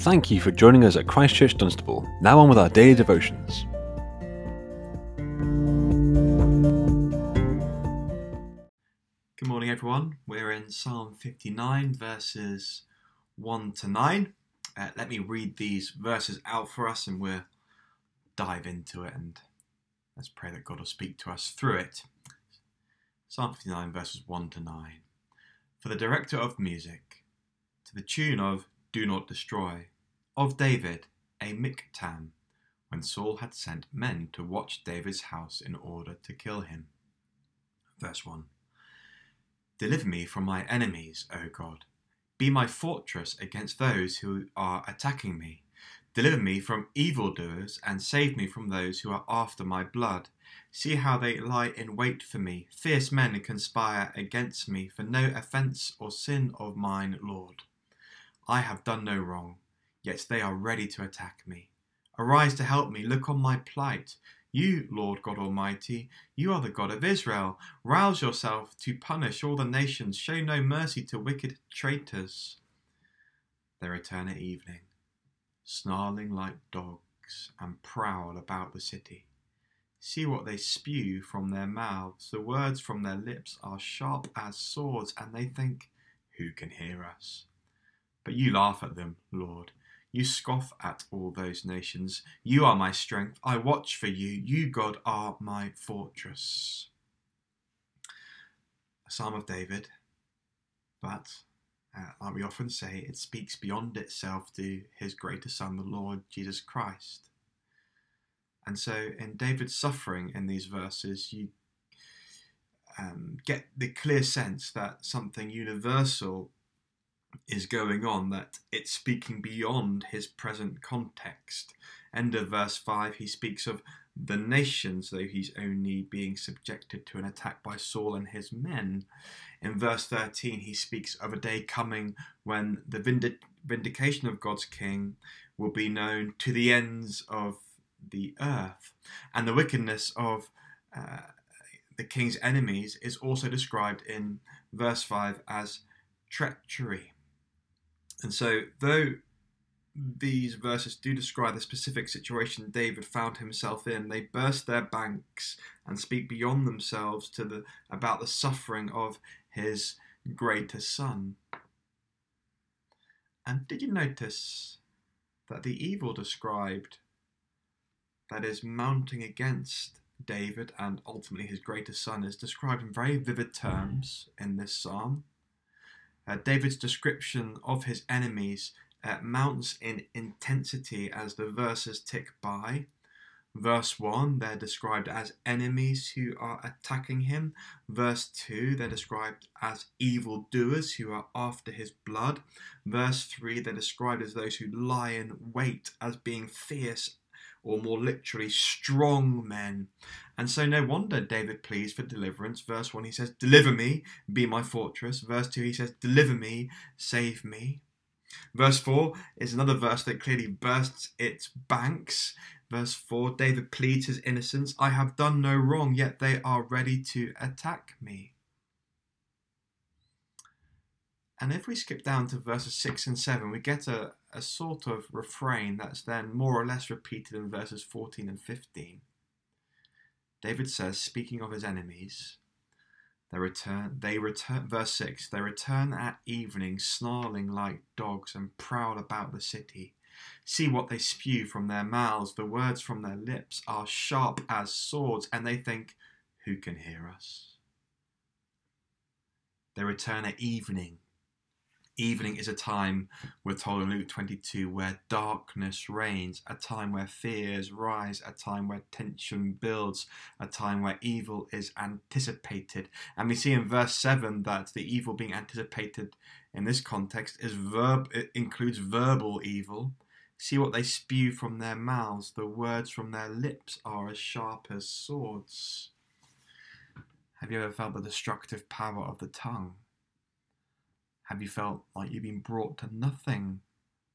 Thank you for joining us at Christchurch Dunstable. Now on with our daily devotions. Good morning, everyone. We're in Psalm 59, verses 1 to 9. Uh, let me read these verses out for us and we'll dive into it and let's pray that God will speak to us through it. Psalm 59, verses 1 to 9. For the director of music, to the tune of Do Not Destroy, of David, a miktam, when Saul had sent men to watch David's house in order to kill him. Verse 1. Deliver me from my enemies, O God. Be my fortress against those who are attacking me. Deliver me from evildoers and save me from those who are after my blood. See how they lie in wait for me. Fierce men conspire against me for no offence or sin of mine, Lord. I have done no wrong, yet they are ready to attack me. Arise to help me. Look on my plight. You, Lord God Almighty, you are the God of Israel. Rouse yourself to punish all the nations. Show no mercy to wicked traitors. They return at evening, snarling like dogs, and prowl about the city. See what they spew from their mouths. The words from their lips are sharp as swords, and they think, Who can hear us? But you laugh at them, Lord you scoff at all those nations. You are my strength. I watch for you. You, God, are my fortress. A psalm of David, but uh, like we often say, it speaks beyond itself to his greater Son, the Lord Jesus Christ. And so, in David's suffering in these verses, you um, get the clear sense that something universal is going on, that it's speaking beyond his present context. End of verse 5, he speaks of the nations, though he's only being subjected to an attack by Saul and his men. In verse 13, he speaks of a day coming when the vindic- vindication of God's king will be known to the ends of the earth. And the wickedness of uh, the king's enemies is also described in verse 5 as treachery. And so, though these verses do describe the specific situation David found himself in, they burst their banks and speak beyond themselves to the about the suffering of his greater son. And did you notice that the evil described that is mounting against David and ultimately his greater son is described in very vivid terms in this psalm? Uh, David's description of his enemies uh, mounts in intensity as the verses tick by. Verse 1, they're described as enemies who are attacking him. Verse 2, they're described as evildoers who are after his blood. Verse 3, they're described as those who lie in wait as being fierce or more literally, strong men. And so, no wonder David pleads for deliverance. Verse 1, he says, Deliver me, be my fortress. Verse 2, he says, Deliver me, save me. Verse 4 is another verse that clearly bursts its banks. Verse 4, David pleads his innocence. I have done no wrong, yet they are ready to attack me. And if we skip down to verses 6 and 7, we get a, a sort of refrain that's then more or less repeated in verses 14 and 15. David says, speaking of his enemies, they return, they return, verse 6, they return at evening, snarling like dogs, and prowl about the city. See what they spew from their mouths, the words from their lips are sharp as swords, and they think, Who can hear us? They return at evening, Evening is a time, we're told in Luke 22, where darkness reigns, a time where fears rise, a time where tension builds, a time where evil is anticipated. And we see in verse 7 that the evil being anticipated in this context is verb it includes verbal evil. See what they spew from their mouths, the words from their lips are as sharp as swords. Have you ever felt the destructive power of the tongue? Have you felt like you've been brought to nothing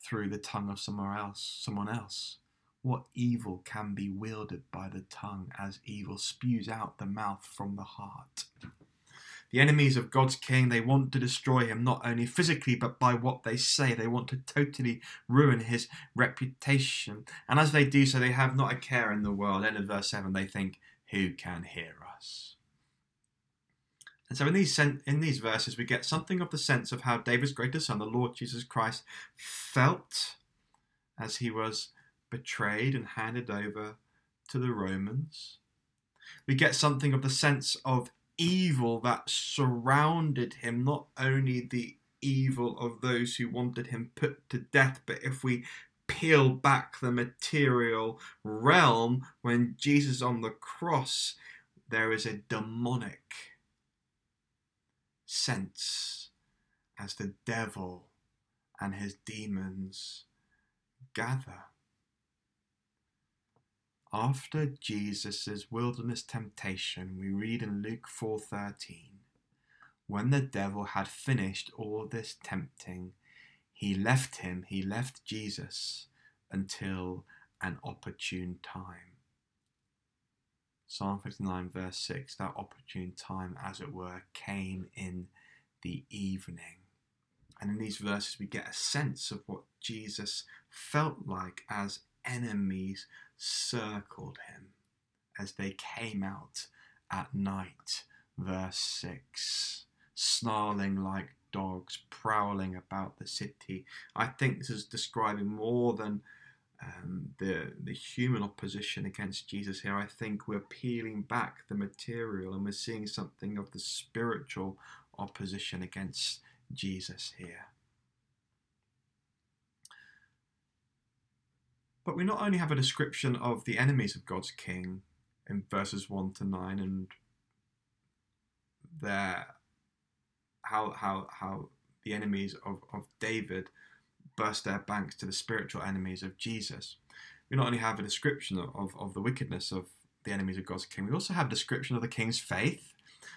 through the tongue of someone else? Someone else? What evil can be wielded by the tongue as evil spews out the mouth from the heart? The enemies of God's king, they want to destroy him not only physically but by what they say. They want to totally ruin his reputation. And as they do so, they have not a care in the world. End of verse 7, they think, Who can hear us? And so in these in these verses, we get something of the sense of how David's greatest son, the Lord Jesus Christ, felt as he was betrayed and handed over to the Romans. We get something of the sense of evil that surrounded him, not only the evil of those who wanted him put to death, but if we peel back the material realm, when Jesus on the cross, there is a demonic sense as the devil and his demons gather. After Jesus' wilderness temptation, we read in Luke 4:13, when the devil had finished all this tempting, he left him, he left Jesus until an opportune time. Psalm 59, verse 6, that opportune time, as it were, came in the evening. And in these verses, we get a sense of what Jesus felt like as enemies circled him as they came out at night. Verse 6 snarling like dogs, prowling about the city. I think this is describing more than um, the the human opposition against Jesus here. I think we're peeling back the material and we're seeing something of the spiritual opposition against Jesus here. But we not only have a description of the enemies of God's king in verses 1 to 9 and their how how how the enemies of, of David burst their banks to the spiritual enemies of Jesus. We not only have a description of, of the wickedness of the enemies of God's king, we also have a description of the king's faith.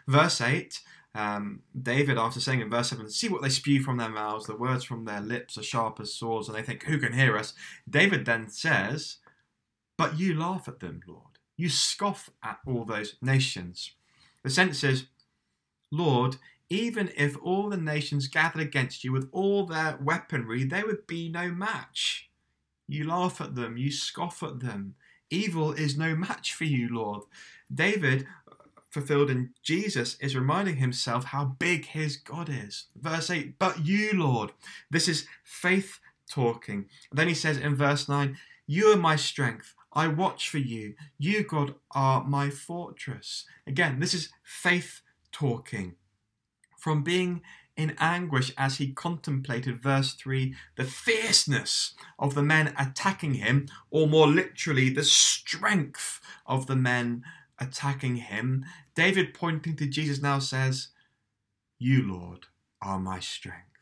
Verse 8 um, David, after saying in verse 7, see what they spew from their mouths, the words from their lips are sharp as swords, and they think, Who can hear us? David then says, But you laugh at them, Lord. You scoff at all those nations. The sense is, Lord, even if all the nations gathered against you with all their weaponry, they would be no match. You laugh at them, you scoff at them. Evil is no match for you, Lord. David uh, fulfilled in Jesus is reminding himself how big his God is. Verse 8, but you, Lord. This is faith talking. Then he says in verse 9, You are my strength. I watch for you. You, God, are my fortress. Again, this is faith talking. From being in anguish as he contemplated, verse 3, the fierceness of the men attacking him, or more literally, the strength of the men attacking him, David, pointing to Jesus, now says, You, Lord, are my strength.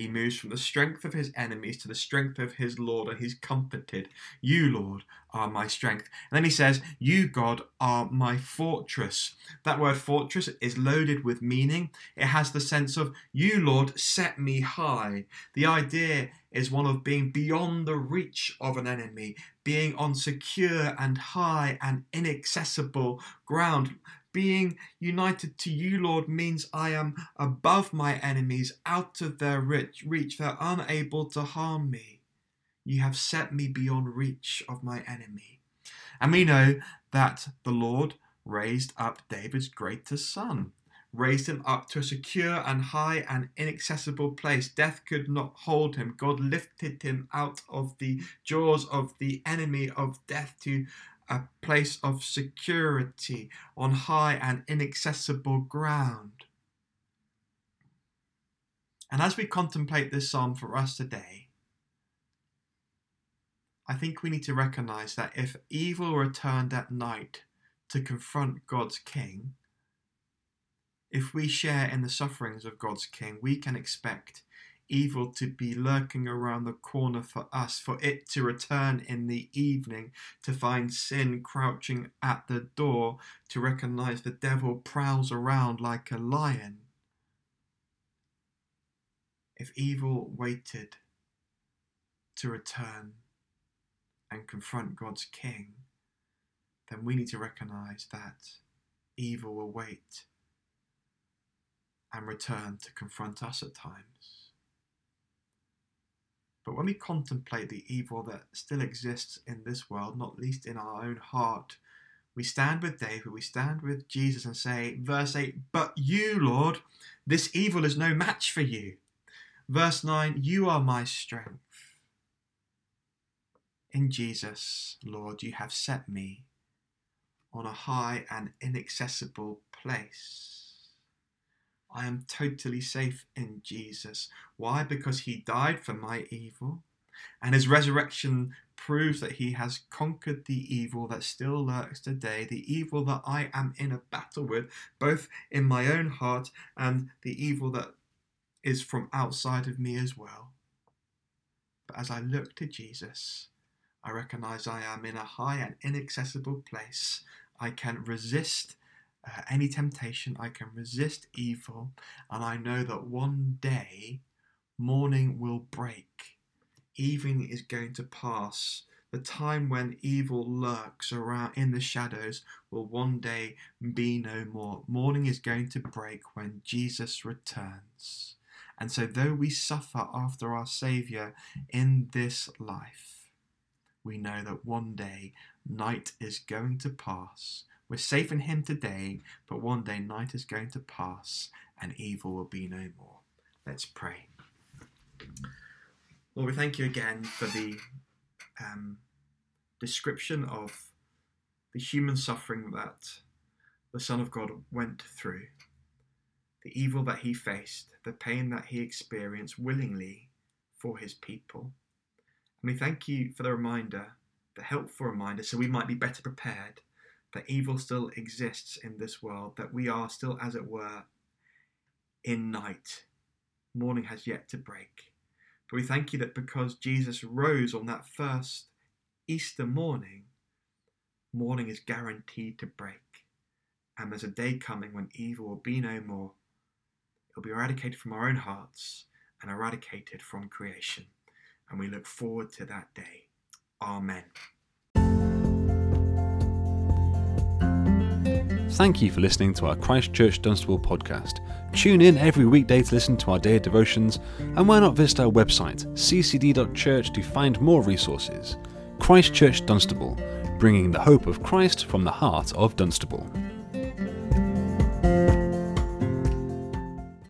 He moves from the strength of his enemies to the strength of his Lord, and he's comforted. You, Lord, are my strength. And then he says, You, God, are my fortress. That word fortress is loaded with meaning. It has the sense of, You, Lord, set me high. The idea is one of being beyond the reach of an enemy, being on secure and high and inaccessible ground. Being united to you, Lord, means I am above my enemies, out of their reach. They're unable to harm me. You have set me beyond reach of my enemy. And we know that the Lord raised up David's greatest son, raised him up to a secure and high and inaccessible place. Death could not hold him. God lifted him out of the jaws of the enemy of death to a place of security on high and inaccessible ground. And as we contemplate this psalm for us today, I think we need to recognize that if evil returned at night to confront God's king, if we share in the sufferings of God's king, we can expect evil to be lurking around the corner for us, for it to return in the evening, to find sin crouching at the door, to recognize the devil prowls around like a lion. If evil waited to return and confront God's king, then we need to recognize that evil will wait and return to confront us at times. But when we contemplate the evil that still exists in this world, not least in our own heart, we stand with David, we stand with Jesus and say, verse 8, But you, Lord, this evil is no match for you. Verse 9, You are my strength. In Jesus, Lord, you have set me on a high and inaccessible place. I am totally safe in Jesus. Why? Because he died for my evil, and his resurrection proves that he has conquered the evil that still lurks today, the evil that I am in a battle with, both in my own heart and the evil that is from outside of me as well. But as I look to Jesus, I recognize I am in a high and inaccessible place. I can resist uh, any temptation, I can resist evil, and I know that one day morning will break. Evening is going to pass. The time when evil lurks around in the shadows will one day be no more. Morning is going to break when Jesus returns. And so, though we suffer after our Saviour in this life, we know that one day night is going to pass we're safe in Him today, but one day night is going to pass and evil will be no more. Let's pray. Lord, we thank you again for the um, description of the human suffering that the Son of God went through, the evil that he faced, the pain that he experienced willingly for his people. And we thank you for the reminder, the helpful reminder, so we might be better prepared that evil still exists in this world, that we are still, as it were, in night. Morning has yet to break. But we thank you that because Jesus rose on that first Easter morning, morning is guaranteed to break. And there's a day coming when evil will be no more. It'll be eradicated from our own hearts and eradicated from creation. And we look forward to that day. Amen. Thank you for listening to our Christchurch Dunstable podcast. Tune in every weekday to listen to our daily devotions, and why not visit our website, ccd.church, to find more resources. Christchurch Dunstable, bringing the hope of Christ from the heart of Dunstable.